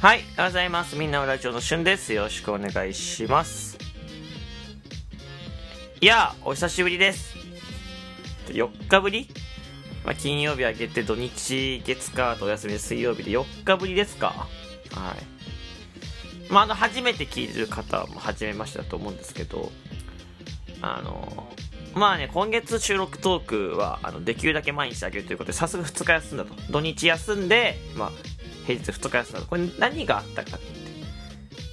はい、おはようございます。みんなのラジオのしゅんです。よろしくお願いします。いやー、お久しぶりです。4日ぶり？まあ、金曜日は月て土日、月火とお休みで水曜日で4日ぶりですかはい。まあ、あの、初めて聞いてる方も初めましてだと思うんですけど、あの、まあね、今月収録トークは、あの、できるだけ毎日あげるということで、早速2日休んだと。土日休んで、まあ、平日2日休んだ。これ何があったかって。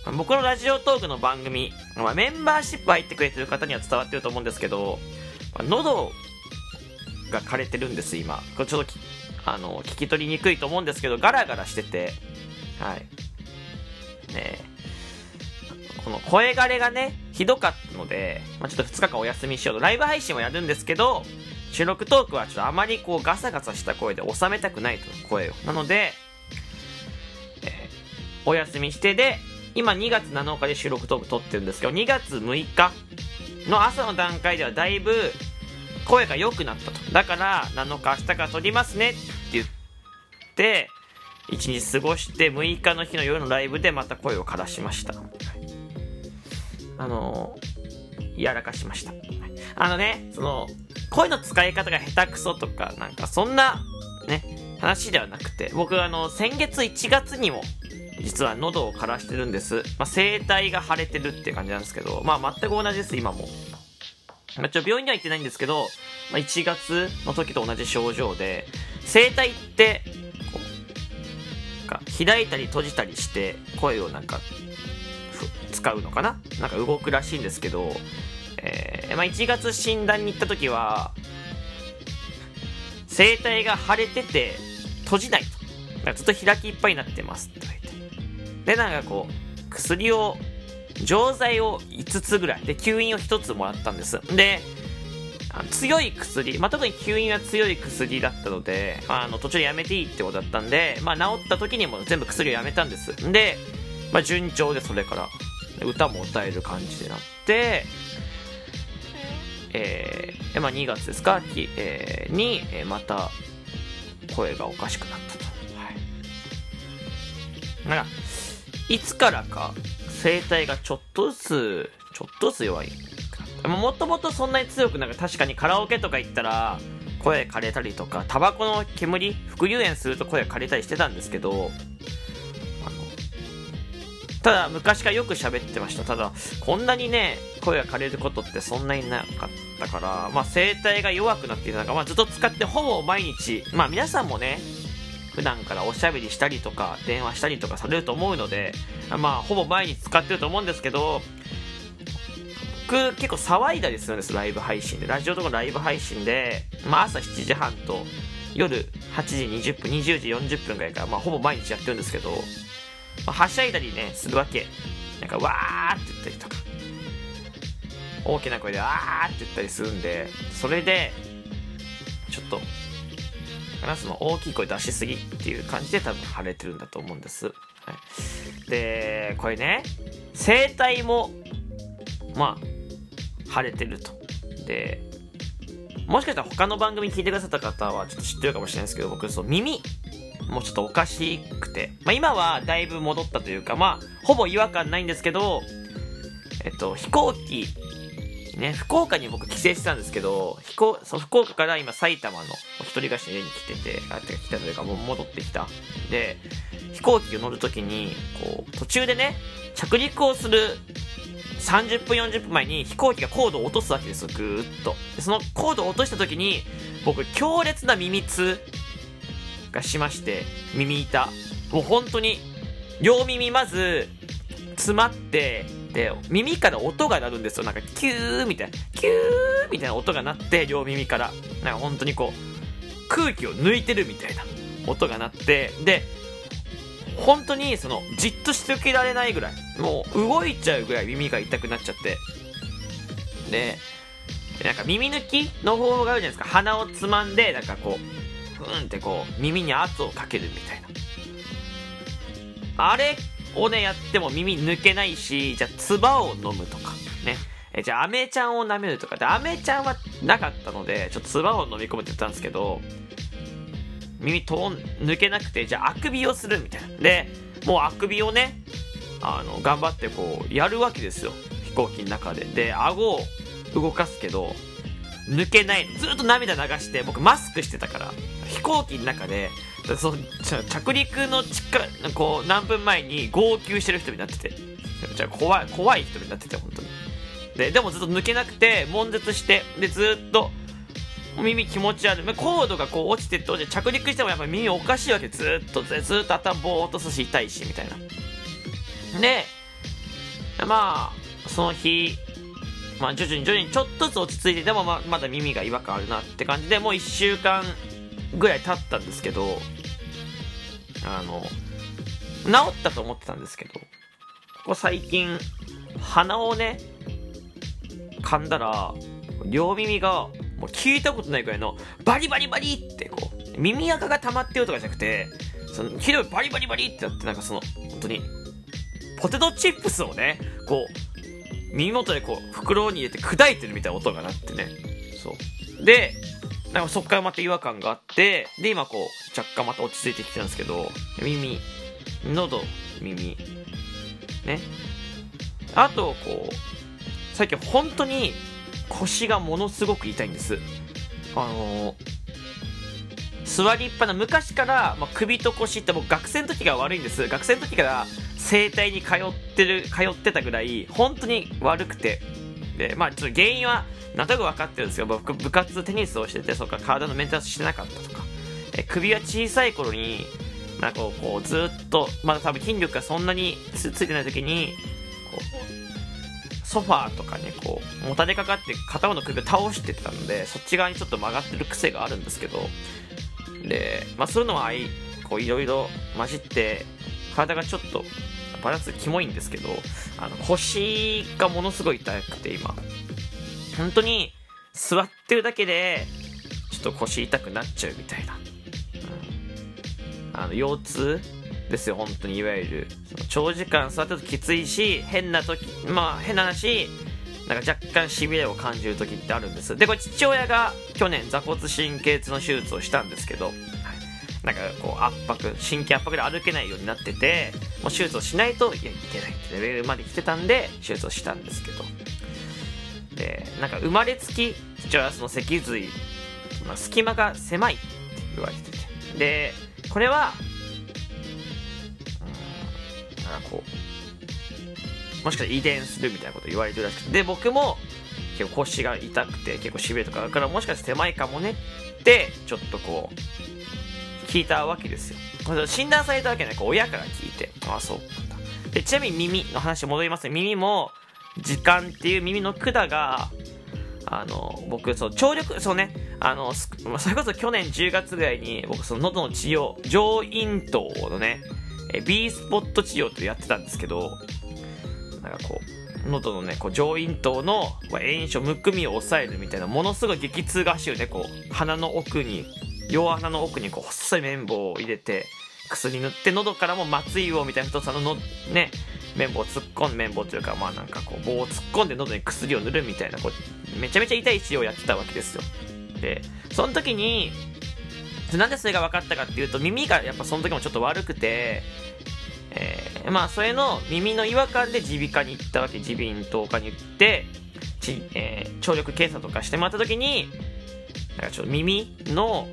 まあ僕のラジオトークの番組、まあ、メンバーシップ入ってくれてる方には伝わってると思うんですけど、まあ喉が枯れてるんです、今。これちょっと、あの、聞き取りにくいと思うんですけど、ガラガラしてて、はい。ねえこの声枯れがね、ひどかったので、まあ、ちょっと2日間お休みしようと、ライブ配信はやるんですけど、収録トークはちょっとあまりこうガサガサした声で収めたくないと、声を。なので、お休みしてで、今2月7日で収録トーク撮ってるんですけど、2月6日の朝の段階ではだいぶ声が良くなったと。だから、7日明日から撮りますねって言って、1日過ごして6日の日の夜のライブでまた声を枯らしました。あの、やらかしました。あのね、その、声の使い方が下手くそとか、なんかそんな、ね、話ではなくて、僕あの、先月1月にも、実は喉を枯らしてるんです。まあ、声帯が腫れてるって感じなんですけど、まあ、全く同じです、今も。まあ、ちょ、病院には行ってないんですけど、まあ、1月の時と同じ症状で、声帯って、こう、か開いたり閉じたりして、声をなんか、使うのかな？なんか動くらしいんですけど、えーまあ、1月診断に行った時は、声帯が腫れてて、閉じないと。ずっと開きいっぱいになってますって言われて。で、なんかこう、薬を、錠剤を5つぐらい、で、吸引を1つもらったんです。で、強い薬、まあ、特に吸引は強い薬だったので、まあ、あの途中でやめていいってことだったんで、まあ、治った時にも全部薬をやめたんです。で、まあ、順調でそれから、歌も歌える感じになって、えーまあ、2月ですか、きえーに、えーまた声がおかしくなったと。はい。なんか、いつからか声帯がちょっとずつ、ちょっとずつ弱い。もともとそんなに強くなんか確かにカラオケとか行ったら声枯れたりとか、タバコの煙、副流煙すると声枯れたりしてたんですけど、ただ昔からよく喋ってました。ただ、こんなにね、声が枯れることってそんなになかったから、まあ声帯が弱くなっていたのが、まあずっと使ってほぼ毎日、まあ皆さんもね、普段からおしゃべりしたりとか、電話したりとかされると思うので、まあほぼ毎日使ってると思うんですけど、僕結構騒いだりするんです、ライブ配信で。ラジオとかライブ配信で、まあ朝7時半と夜8時20分、20時40分ぐらいから、まあほぼ毎日やってるんですけど、まあ、はしゃいだりね、するわけ。なんか、わーって言ったりとか、大きな声で、わーって言ったりするんで、それで、ちょっと、かな、その大きい声出しすぎっていう感じで多分腫れてるんだと思うんです。はい、で、これね、声帯も、まあ、腫れてると。で、もしかしたら他の番組聞いてくださった方はちょっと知ってるかもしれないですけど、僕、そう、耳、もうちょっとおかしくて。まあ今はだいぶ戻ったというか、まあ、ほぼ違和感ないんですけど、えっと、飛行機、ね、福岡に僕帰省してたんですけど、飛行、そう、福岡から今埼玉の一人暮らしの家に来てて、あ、てか来たというかもう戻ってきた。で、飛行機を乗るときに、こう、途中でね、着陸をする30分40分前に飛行機が高度を落とすわけですよ、ぐーっと。でその高度を落としたときに、僕、強烈な耳痛がしまして、耳痛。もう本当に、両耳まず、詰まって、で、耳から音が鳴るんですよ。なんか、キューみたいな、キューみたいな音が鳴って、両耳から。なんか本当にこう、空気を抜いてるみたいな音が鳴って、で、本当にその、じっとしておけられないぐらい、もう動いちゃうぐらい耳が痛くなっちゃって。で、なんか耳抜きの方法があるじゃないですか。鼻をつまんで、なんかこう、ふんってこう、耳に圧をかけるみたいな。あれをね、やっても耳抜けないし、じゃあ、唾を飲むとか、ね。えじゃあ、アメちゃんを舐めるとか。で、アメちゃんはなかったので、ちょっと唾を飲み込むって言ったんですけど、耳と抜けなくてじゃああくびをするみたいな。でもうあくびをねあの頑張ってこうやるわけですよ。飛行機の中で。で顎を動かすけど抜けない。ずっと涙流して僕マスクしてたから。飛行機の中でそ着陸の近こう何分前に号泣してる人になってて。怖い怖い人になってて本当に。ででもずっと抜けなくて悶絶してでずっと耳気持ち悪い。コードがこう落ちてって着陸してもやっぱ耳おかしいわけ。ずっとずっと頭ぼーっとすし痛いしみたいな。でまあその日まあ徐々に徐々にちょっとずつ落ち着いてでもままだ耳が違和感あるなって感じでもう1週間ぐらい経ったんですけどあの治ったと思ってたんですけどここ最近鼻をね噛んだら両耳がもう聞いたことないくらいのバリバリバリってこう耳垢が溜まってるとかじゃなくてそのひどいバリバリバリってなってなんかその本当にポテトチップスをねこう耳元でこう袋に入れて砕いてるみたいな音が鳴ってね。そう。でなんかそっからまた違和感があってで今こう若干また落ち着いてきてるんですけど耳喉耳ね。あとこう最近本当に腰がものすごく痛いんです。あのー、座りっぱな昔から、まあ、首と腰って僕学生の時が悪いんです。学生の時から整体に通ってる通ってたぐらい本当に悪くて。でまあちょっと原因はなんとなく分かってるんですけど僕部活テニスをしててそっか体のメンテナンスしてなかったとか。え首は小さい頃になんかこうずっとまだ多分筋力がそんなについてない時にこうソファーとかにこうもたれかかって片方の首を倒してたのでそっち側にちょっと曲がってる癖があるんですけど。でまあそういうのはこういろいろ混じって体がちょっとバランスキモいんですけどあの腰がものすごい痛くて今。本当に座ってるだけでちょっと腰痛くなっちゃうみたいな、うん、あの腰痛ですよ本当に。いわゆるその長時間座ってるときついし変な時まあ変な話なんか若干しびれを感じる時ってあるんです。でこれ父親が去年座骨神経痛の手術をしたんですけどなんかこう圧迫神経圧迫で歩けないようになっててもう手術をしないといけないってレベルまで来てたんで手術をしたんですけど。でなんか生まれつき父親はその脊髄、ま、隙間が狭いって言われてて。でこれはうんなんかこうもしかしたら遺伝するみたいなこと言われてるらしくて。で僕も結構腰が痛くて結構しびれとかだからもしかして狭いかもねってちょっとこう聞いたわけですよ。診断されたわけじゃない親から聞いて。ああ、そうなんだ。で、ちなみに耳の話戻りますね。耳も、時間っていう耳の管が、あの、僕、そう、聴力、そうね、あの、それこそ去年10月ぐらいに、僕、その喉の治療、上咽頭のね、B スポット治療ってやってたんですけど、なんかこう、喉のね、こう上咽頭の炎症、むくみを抑えるみたいな、ものすごい激痛が走るね、こう、鼻の奥に両穴の奥にこう細い綿棒を入れて薬塗って喉からも松井棒みたいな太さののね綿棒を突っ込んで綿棒というかまあなんかこう棒を突っ込んで喉に薬を塗るみたいなこうめちゃめちゃ痛い治療をやってたわけですよ。でその時になんでそれが分かったかっていうと耳がやっぱその時もちょっと悪くてえー、まあそれの耳の違和感で耳鼻科に行ったわけ。耳鼻咽頭科に行ってち、えー、聴力検査とかしてもらった時になんかちょっと耳の、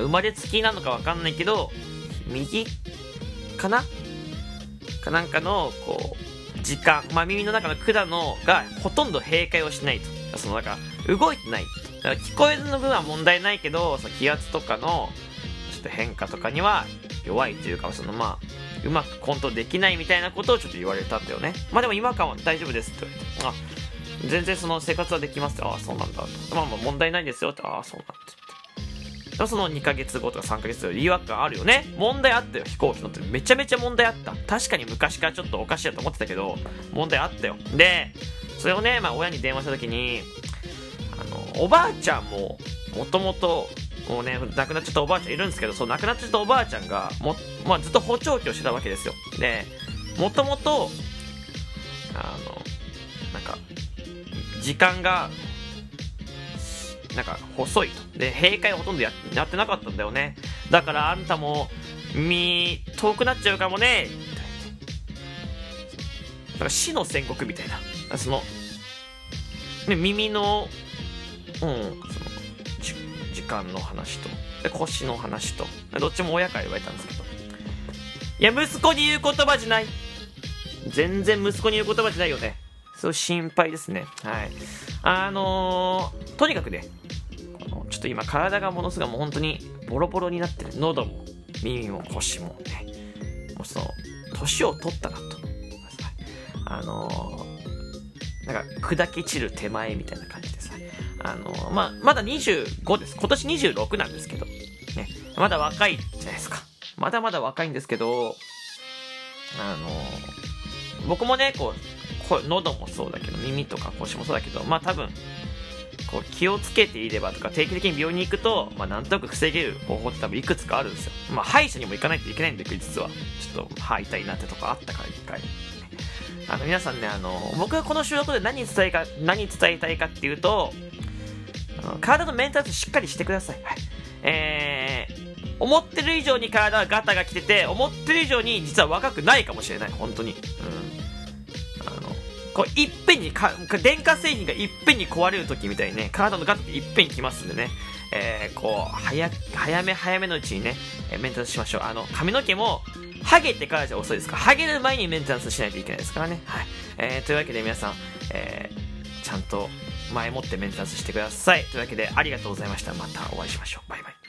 生まれつきなのかわかんないけど、右？かな？かなんかの、こう、時間、まあ、耳の中の管のがほとんど閉会をしないと。その、なんか、動いてない。だから聞こえるの分は問題ないけど、その気圧とかの、ちょっと変化とかには弱いというか、そのまあ、うまくコントできないみたいなことをちょっと言われたんだよね。まあでも違和感は大丈夫ですって言われて。あ、全然その生活はできますって。ああ、そうなんだと。まあまあ問題ないですよって。ああ、そうなんだって。その2ヶ月後とか3ヶ月後違和感あるよね。問題あったよ。飛行機乗ってめちゃめちゃ問題あった。確かに昔からちょっとおかしいやと思ってたけど問題あったよ。でそれをね、まあ、親に電話した時にあのおばあちゃんももともともうね亡くなっちゃったおばあちゃんいるんですけどそう亡くなっちゃったおばあちゃんがも、まあ、ずっと補聴器をしてたわけですよ。でもともとあのなんか時間がなんか細いと。で、閉会ほとんどややってなかったんだよね。だからあんたも、耳、遠くなっちゃうかもね。なんか死の宣告みたいな。その、ね、耳の、うん、その、じ時間の話と、で腰の話と、どっちも親から言われたんですけど。いや、息子に言う言葉じゃない。全然息子に言う言葉じゃないよね。そう心配ですね。はい。あのー、とにかくね、ちょっと今体がものすごいもう本当にボロボロになってる。喉も耳も腰もね、もうその、年を取ったなと。あのー、なんか砕け散る手前みたいな感じでさ、あのー、まあ、まだ25です。今年26なんですけど、ね、まだ若いじゃないですか。まだまだ若いんですけど、あのー、僕もね、こう、喉もそうだけど、耳とか腰もそうだけど、まあ多分、こう気をつけていればとか定期的に病院に行くと、まあ、なんとなく防げる方法って多分いくつかあるんですよ。まあ、歯医者にも行かないといけないんだけど、実は。ちょっと歯痛いなってとこあったから、一回。あの、皆さんね、あの、僕がこの収録で何伝えか、何伝えたいかっていうと、体のメンテナンスしっかりしてください。はい。えー、思ってる以上に体はガタが来てて、思ってる以上に実は若くないかもしれない。本当に。うん。こういっぺんにか電化製品がいっぺんに壊れる時みたいにね体のガッていっぺんにきますんでね、えー、こう早早め早めのうちにね、えメンテナンスしましょう。あの髪の毛もハゲてからじゃ遅いですか。らハゲる前にメンテナンスしないといけないですからね。はい、えー、というわけで皆さん、えー、ちゃんと前もってメンテナンスしてください。というわけでありがとうございました。またお会いしましょう。バイバイ。